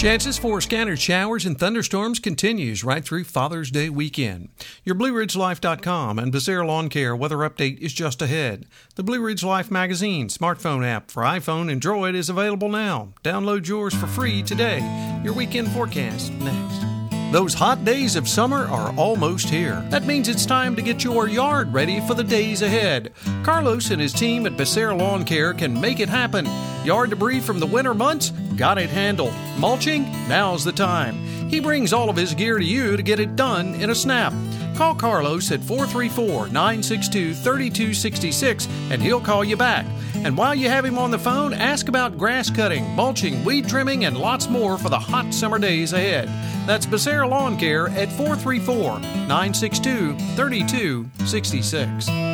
Chances for scattered showers and thunderstorms continues right through Father's Day weekend. Your BlueRidgeLife.com and Becerra Lawn Care weather update is just ahead. The Blue Ridge Life magazine smartphone app for iPhone and Droid is available now. Download yours for free today. Your weekend forecast next. Those hot days of summer are almost here. That means it's time to get your yard ready for the days ahead. Carlos and his team at Becerra Lawn Care can make it happen. Yard debris from the winter months? Got it handled. Mulching? Now's the time. He brings all of his gear to you to get it done in a snap. Call Carlos at 434 962 3266 and he'll call you back. And while you have him on the phone, ask about grass cutting, mulching, weed trimming, and lots more for the hot summer days ahead. That's Becerra Lawn Care at 434 962 3266.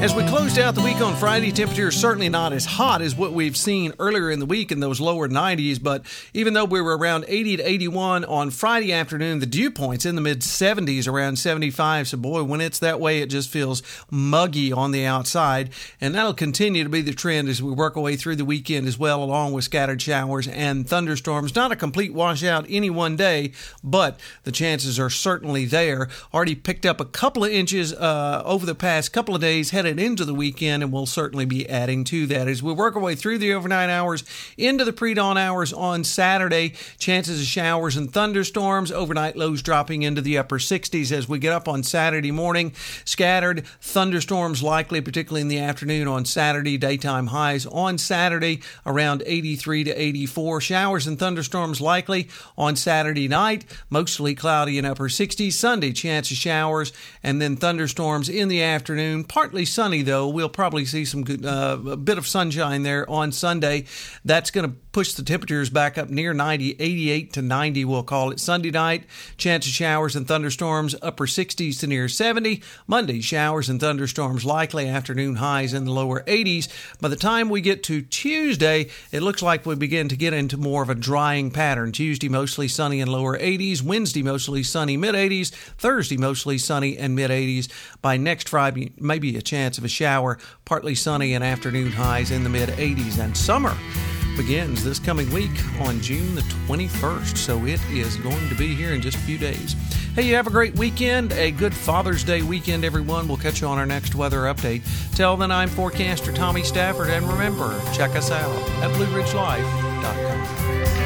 As we closed out the week on Friday, temperatures certainly not as hot as what we've seen earlier in the week in those lower 90s. But even though we were around 80 to 81 on Friday afternoon, the dew points in the mid 70s, around 75. So, boy, when it's that way, it just feels muggy on the outside. And that'll continue to be the trend as we work our way through the weekend as well, along with scattered showers and thunderstorms. Not a complete washout any one day, but the chances are certainly there. Already picked up a couple of inches uh, over the past couple of days, headed into the weekend, and we'll certainly be adding to that as we work our way through the overnight hours into the pre dawn hours on Saturday. Chances of showers and thunderstorms, overnight lows dropping into the upper 60s as we get up on Saturday morning. Scattered thunderstorms likely, particularly in the afternoon on Saturday. Daytime highs on Saturday around 83 to 84. Showers and thunderstorms likely on Saturday night, mostly cloudy and upper 60s. Sunday, chance of showers and then thunderstorms in the afternoon, partly sunny though. We'll probably see some good, uh, a bit of sunshine there on Sunday. That's going to push the temperatures back up near 90, 88 to 90, we'll call it. Sunday night, chance of showers and thunderstorms, upper 60s to near 70. Monday, showers and thunderstorms likely, afternoon highs in the lower 80s. By the time we get to Tuesday, it looks like we begin to get into more of a drying pattern. Tuesday, mostly sunny and lower 80s. Wednesday, mostly sunny, mid 80s. Thursday, mostly sunny and mid 80s. By next Friday, maybe a chance of a shower, partly sunny and afternoon highs in the mid 80s. And summer begins this coming week on June the 21st. So it is going to be here in just a few days. Hey, you have a great weekend, a good Father's Day weekend, everyone. We'll catch you on our next weather update. Till then, I'm forecaster Tommy Stafford, and remember, check us out at BlueRidgeLife.com.